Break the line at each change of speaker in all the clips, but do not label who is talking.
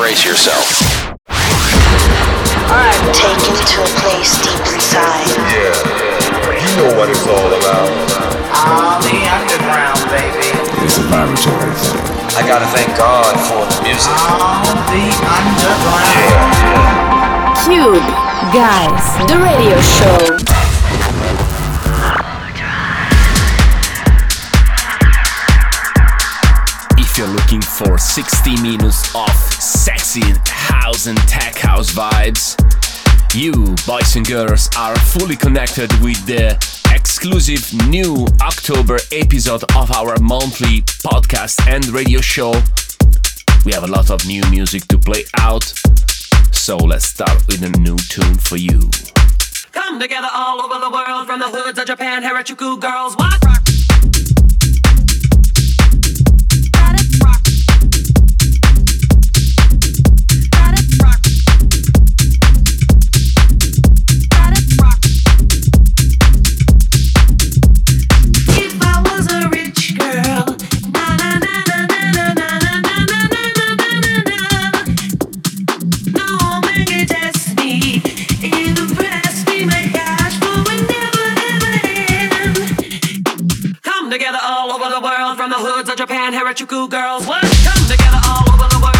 brace yourself.
I'm taken to a place deep inside.
Yeah, you know what it's all about.
All the underground, baby.
It's a vibratory thing.
I gotta thank God for the music.
All the underground.
Cube, guys, the radio show.
for 60 minutes of sexy house and tech house vibes. You, boys and girls, are fully connected with the exclusive new October episode of our monthly podcast and radio show. We have a lot of new music to play out, so let's start with a new tune for you.
Come together all over the world from the hoods of Japan, Harajuku girls, what? of Japan, Harajuku girls. What? Come together all over the world.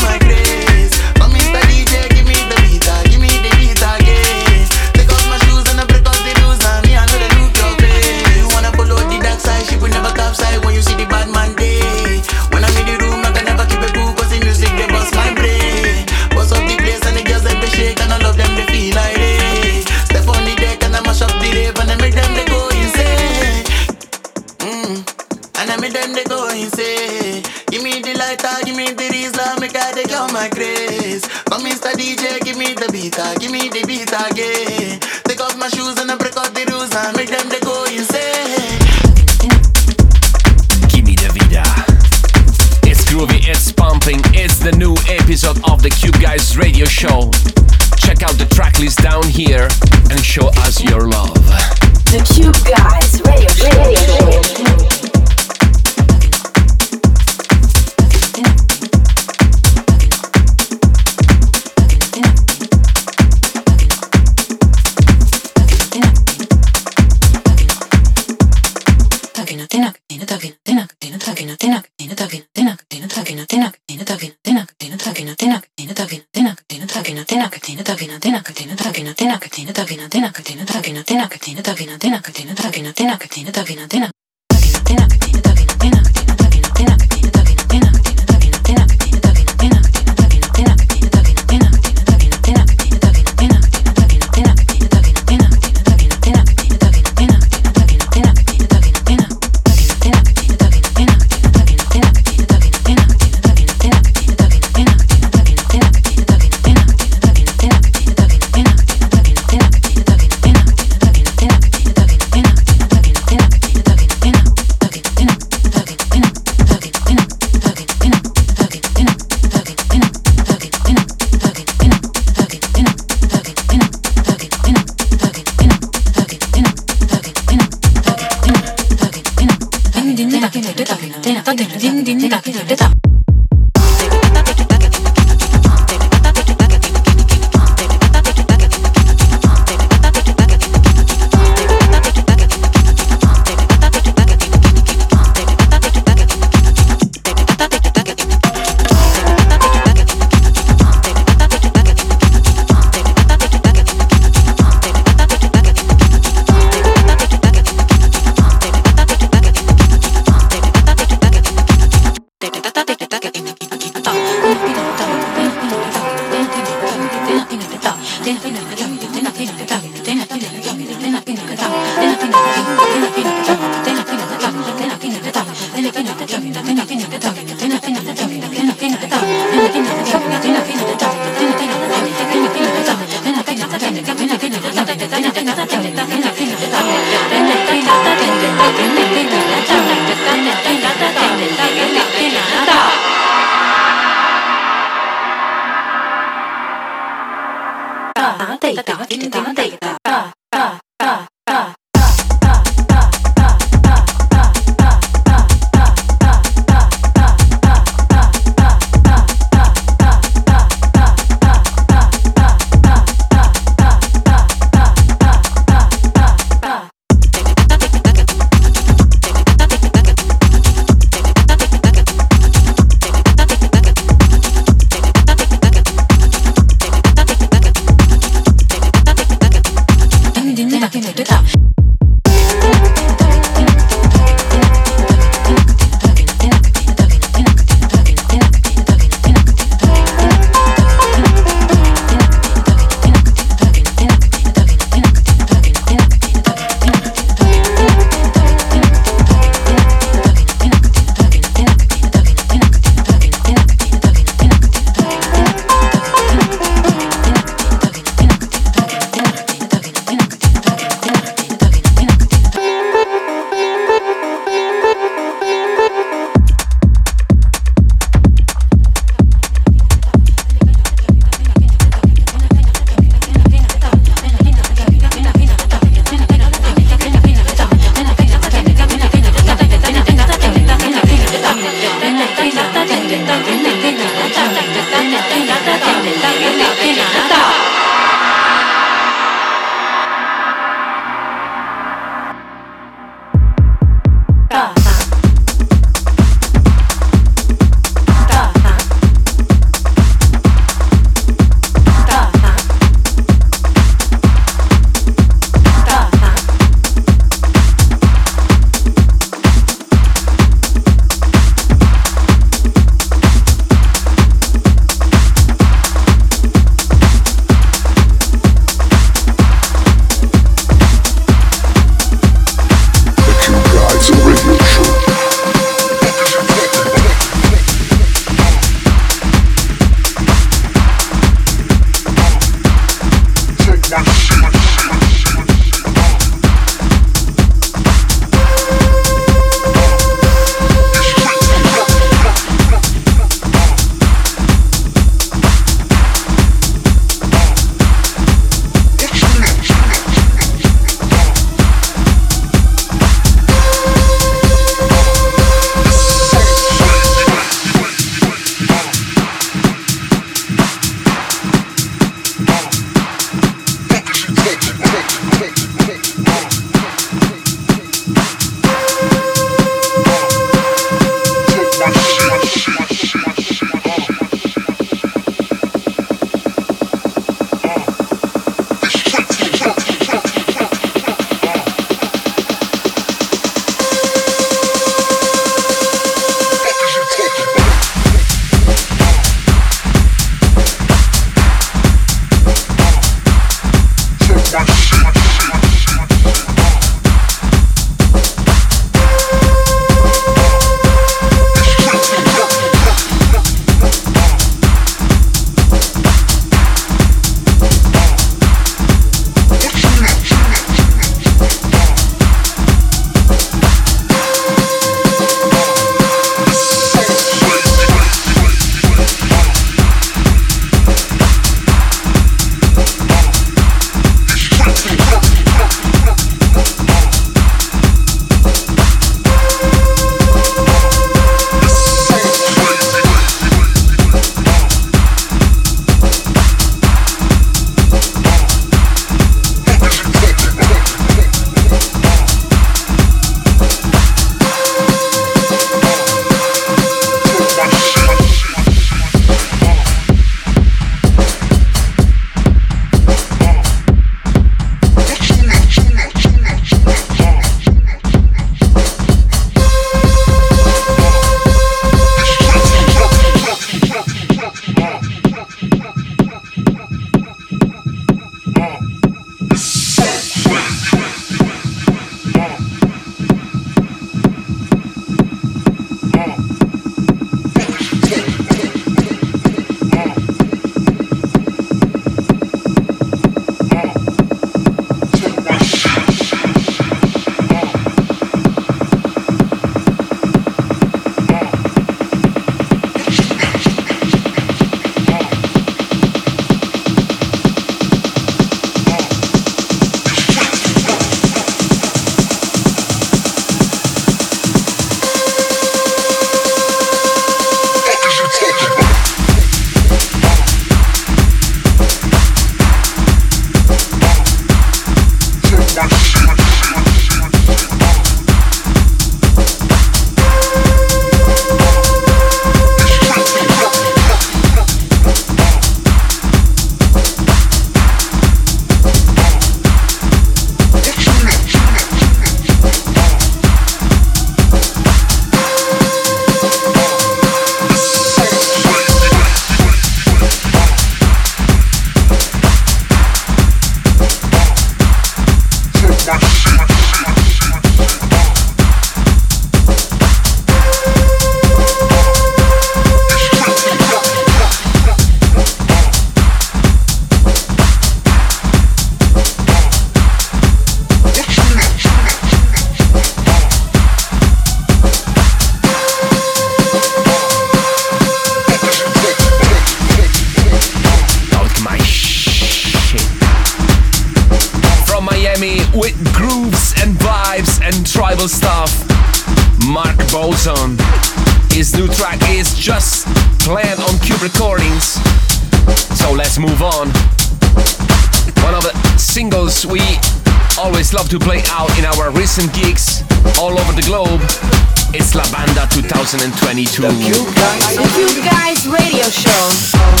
to the
Cube Guys Radio Show.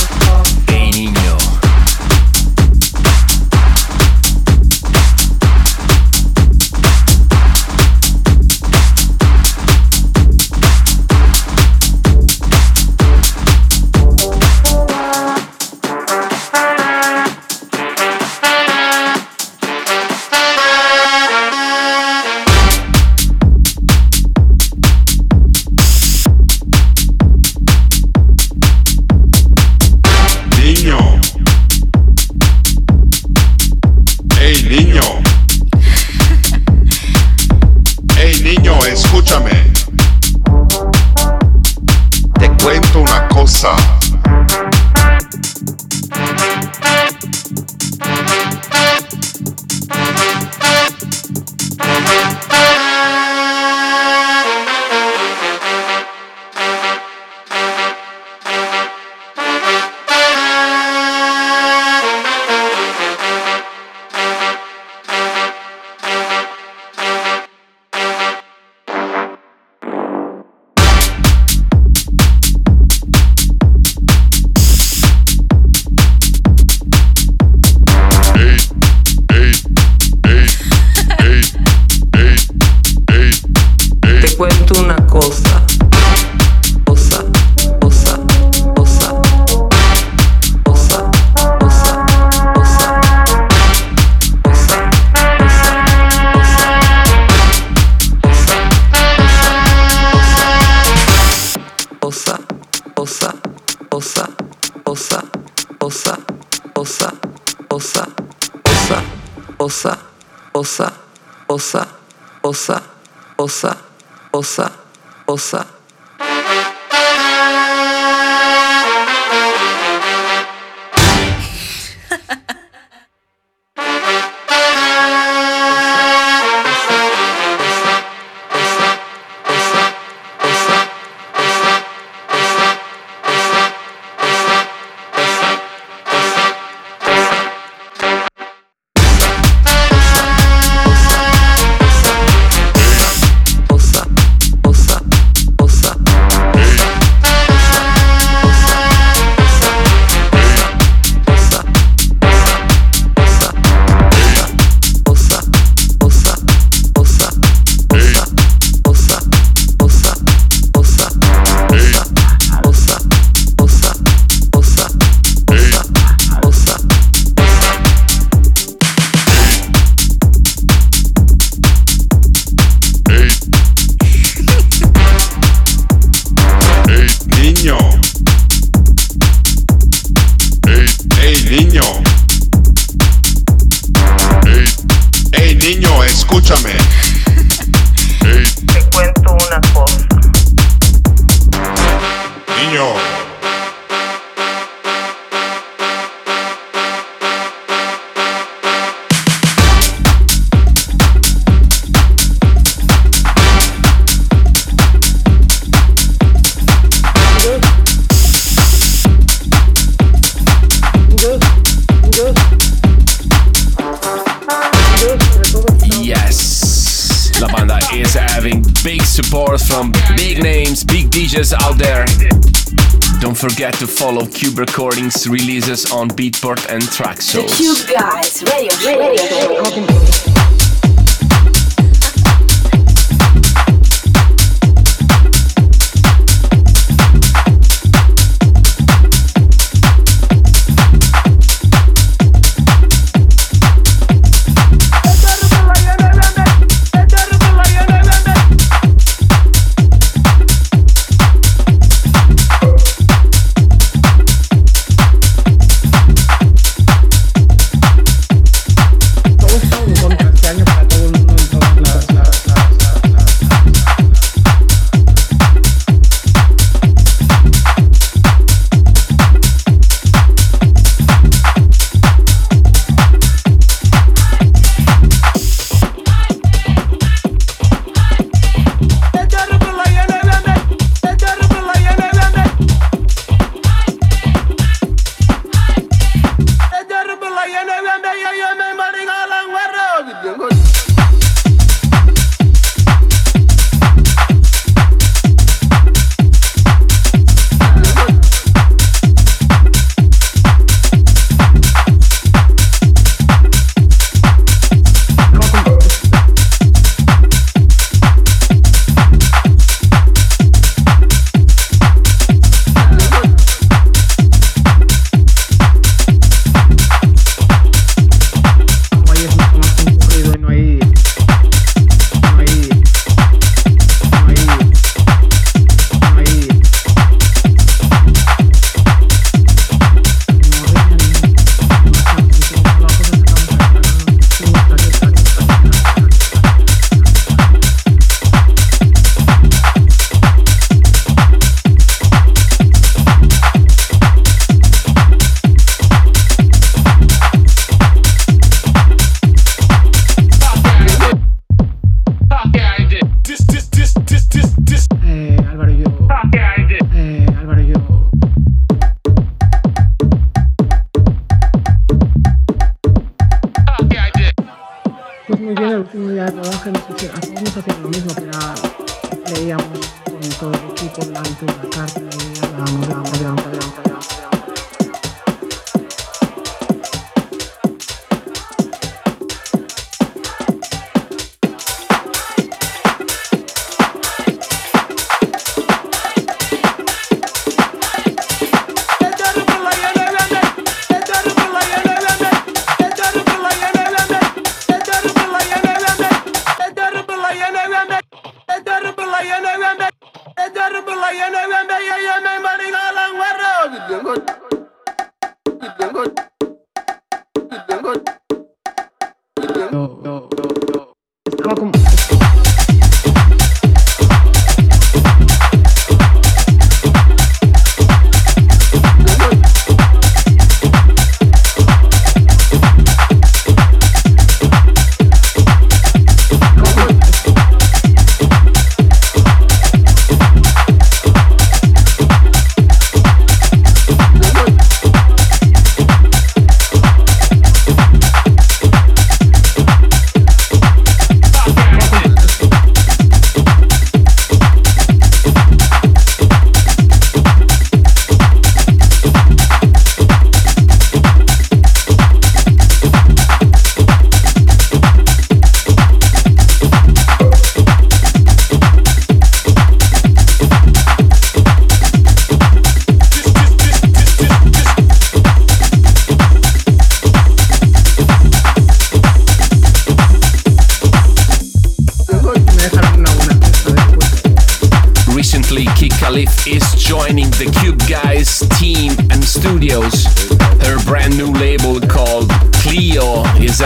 osa, osa, osa. forget to follow Cube Recordings releases on Beatport and Traxsource. The Cube Guys, radio, radio. radio.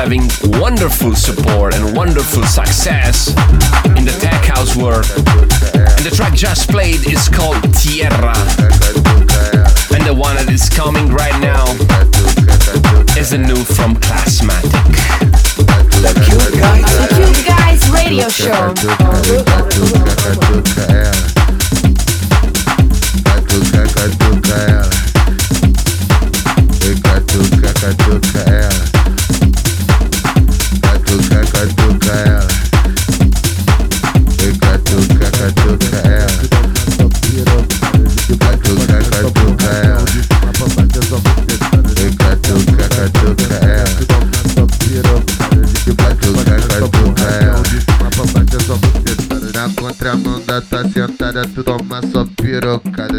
Having wonderful support and wonderful success in the tech house world. And the track just played is called Tierra. And the one that is coming right now is the new from Classmatic.
The Cube Guys Radio Show.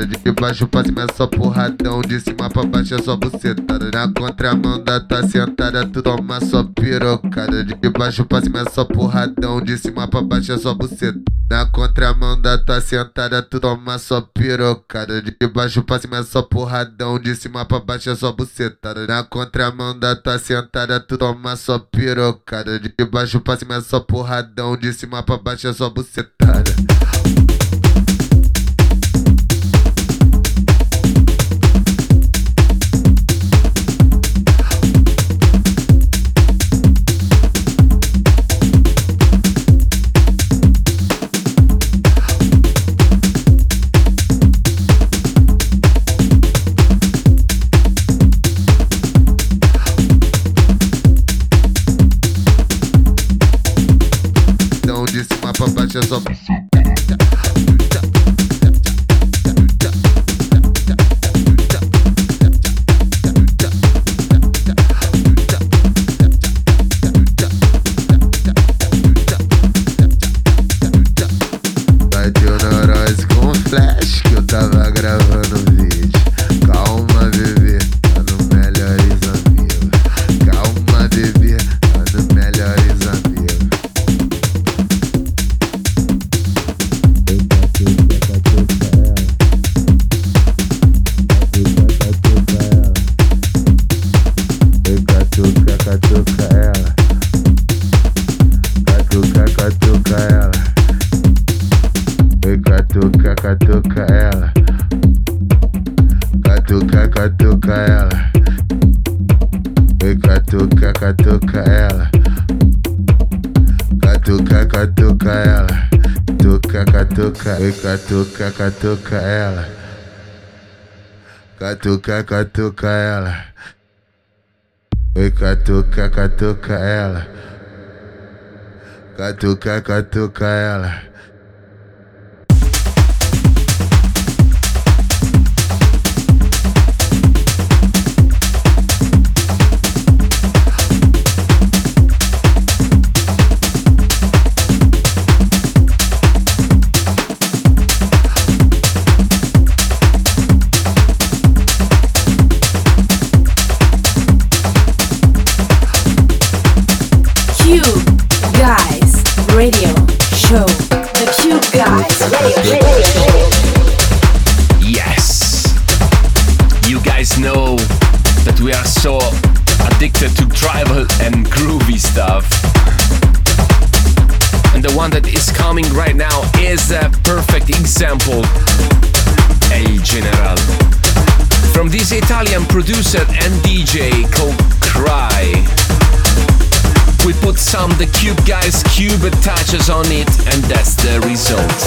De baixo pra cima é só porradão, de cima pra baixo é só bucetada. Na contramão da tua sentada, tu toma só pirocada. De baixo pra cima é só porradão, de cima pra baixo é só buceta. Na contramão da tua sentada, tu toma só pirocada. De baixo pra cima é só porradão, de cima pra baixo é só bucetada. Na contramão da tua sentada, tu toma só pirocada. De baixo pra cima é só porradão, de cima pra baixo é só bucetada. Catuca, catuca ela. Oi, catuca, catuca ela. Catuca, catuca ela. Yes. You guys know that
we are so addicted to tribal and groovy stuff. And the one that is coming right now is a perfect example. El General. From this Italian producer and DJ called put some the cube guys cube attaches on it and that's the result.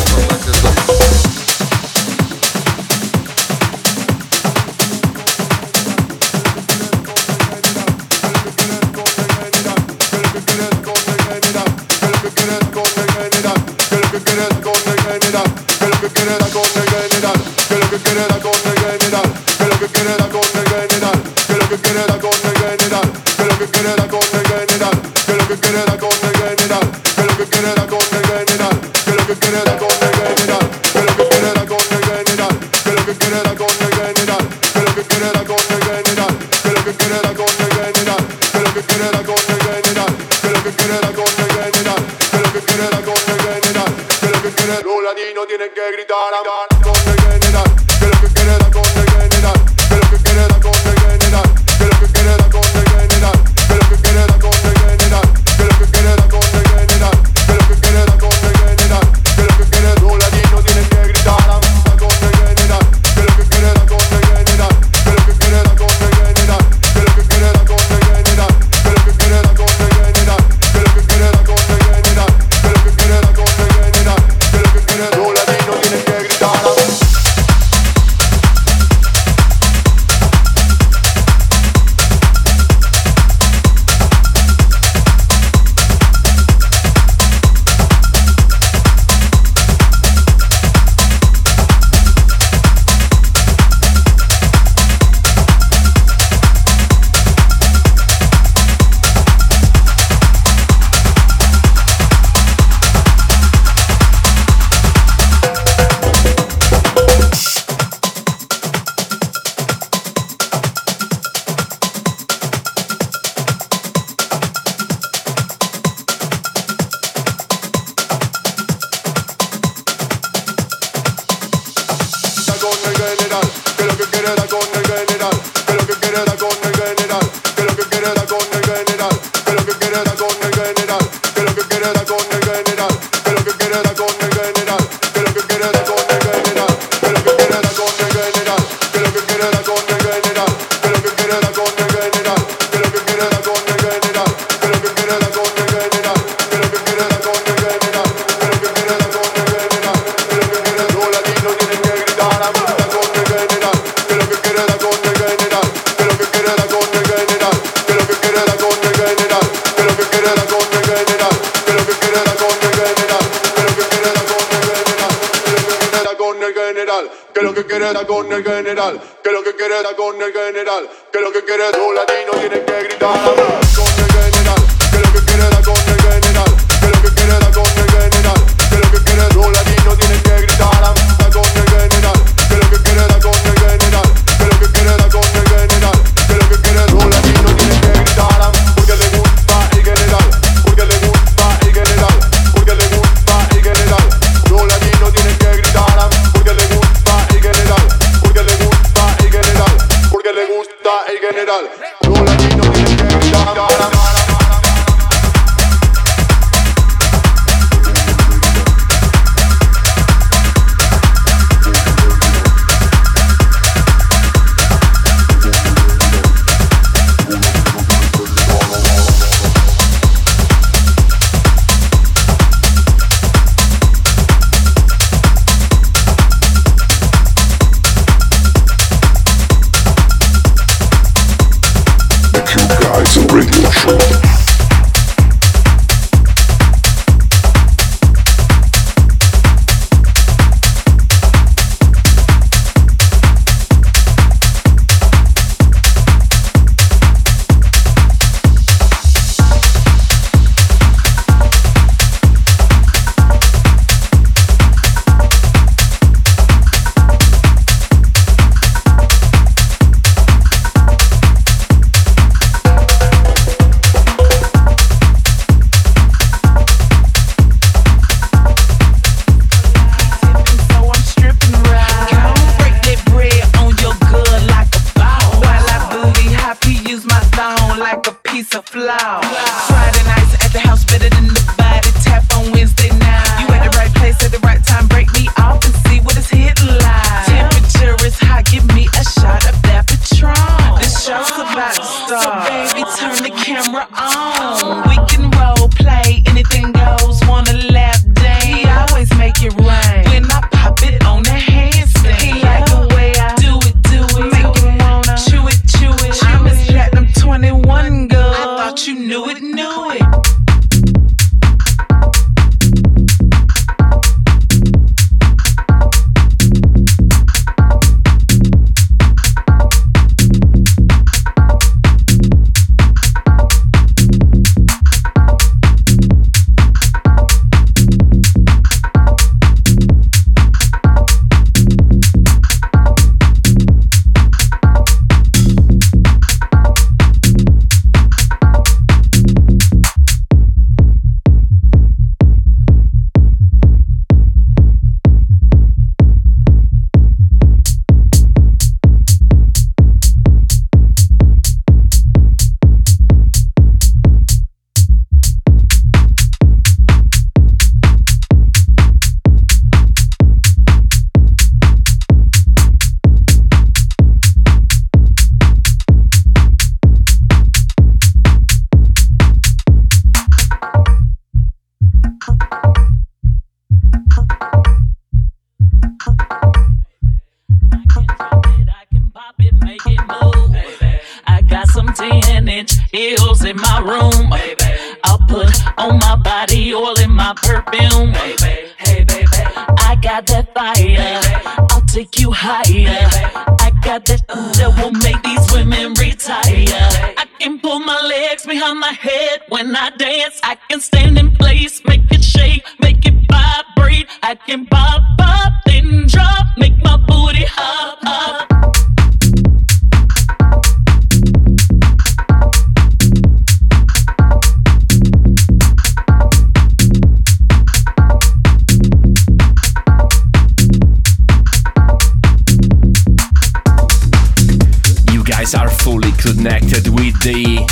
You
guys are fully connected with the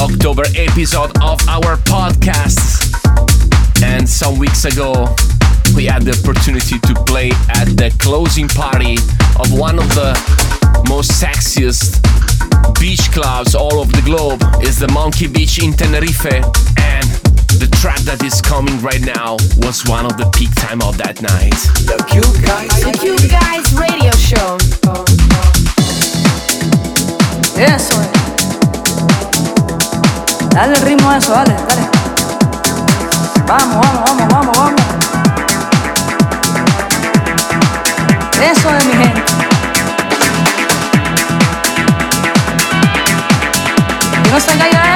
October episode of our podcast. And some weeks ago, we had the opportunity to play at the closing party of one of the most sexiest beach clubs all over the globe is the Monkey Beach in Tenerife and the track that is coming right now was one of the peak time of that night.
The Cube Guys Radio Show.
Eso es. Dale el ritmo a eso, dale, dale. Vamos, vamos, vamos, vamos, vamos. Eso es mi gente. No se caiga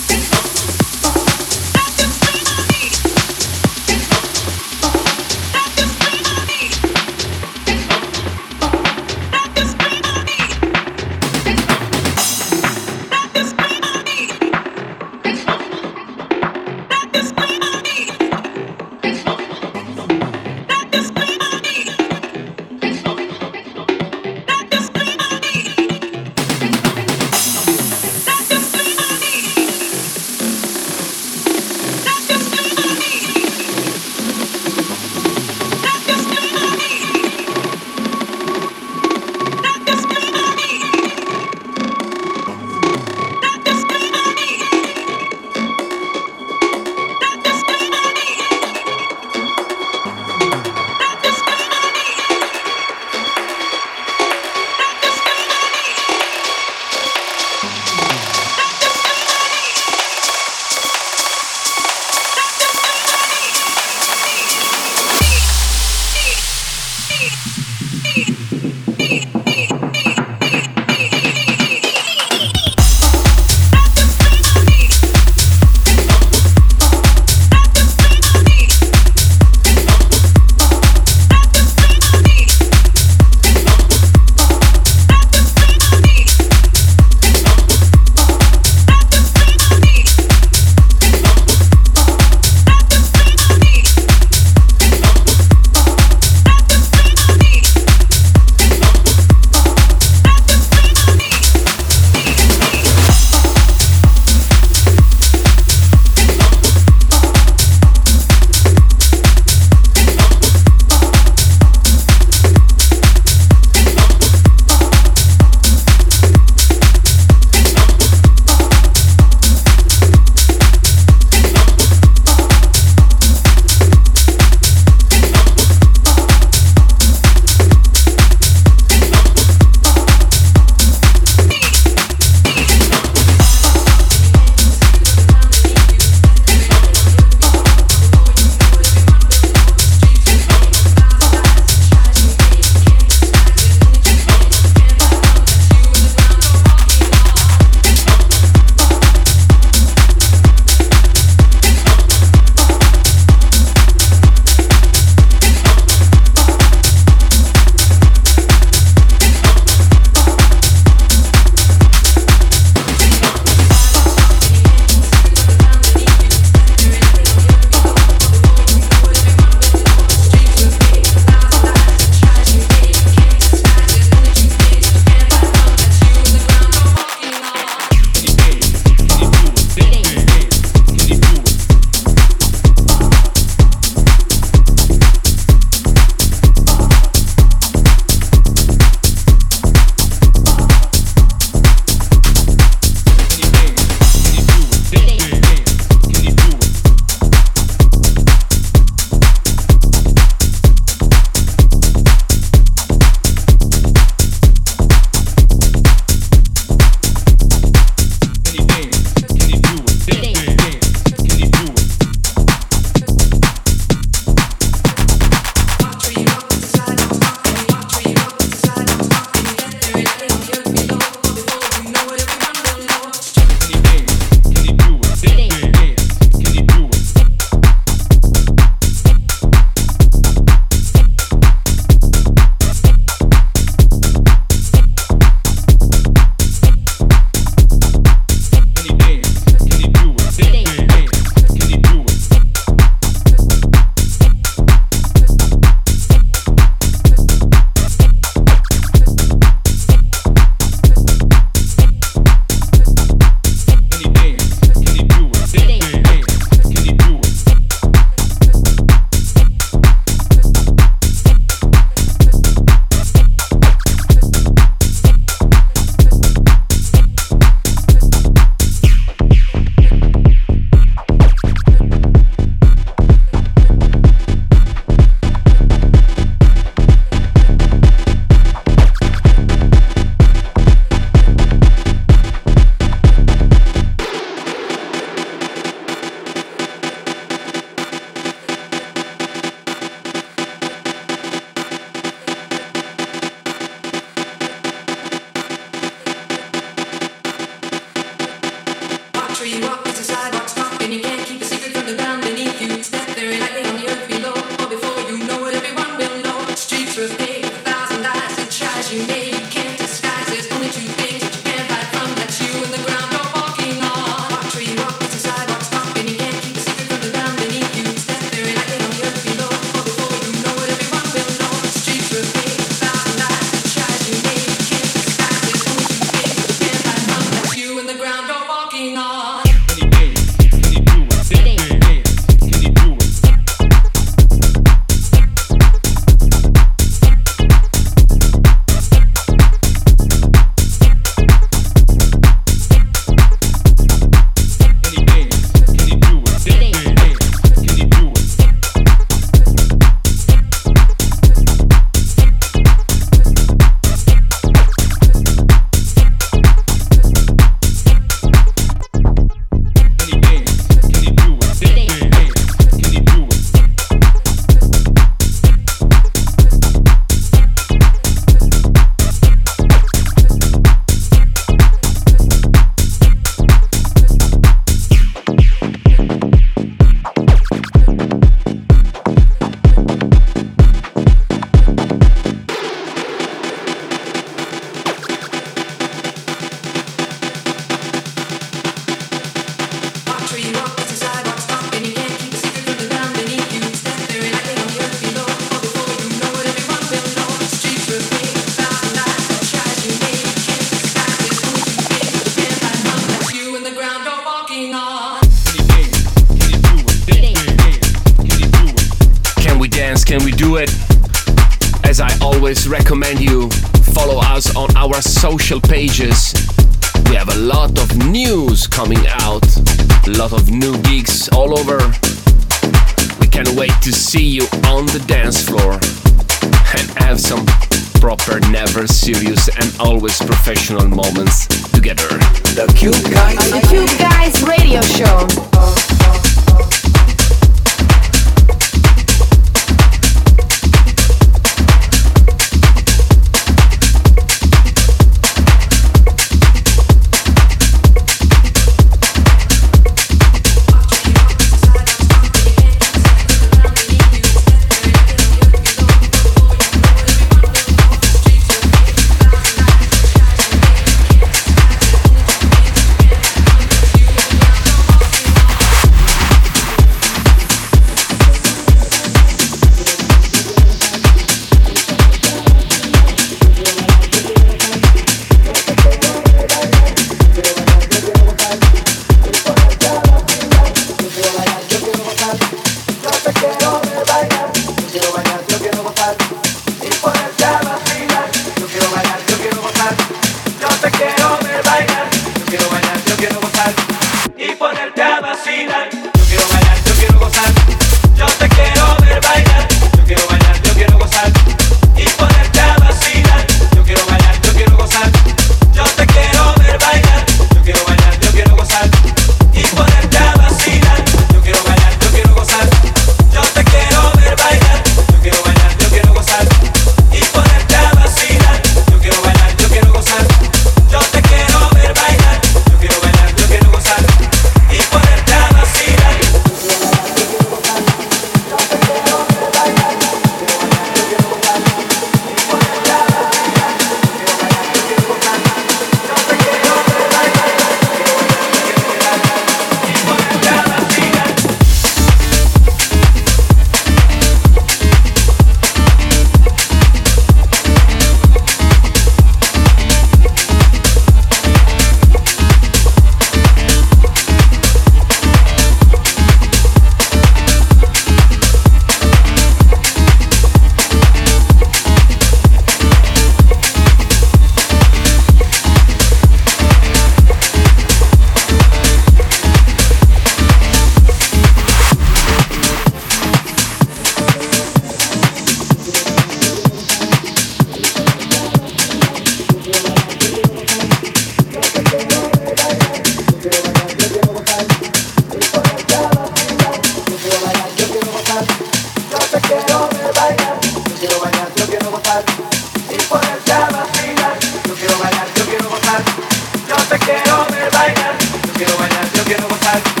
Cube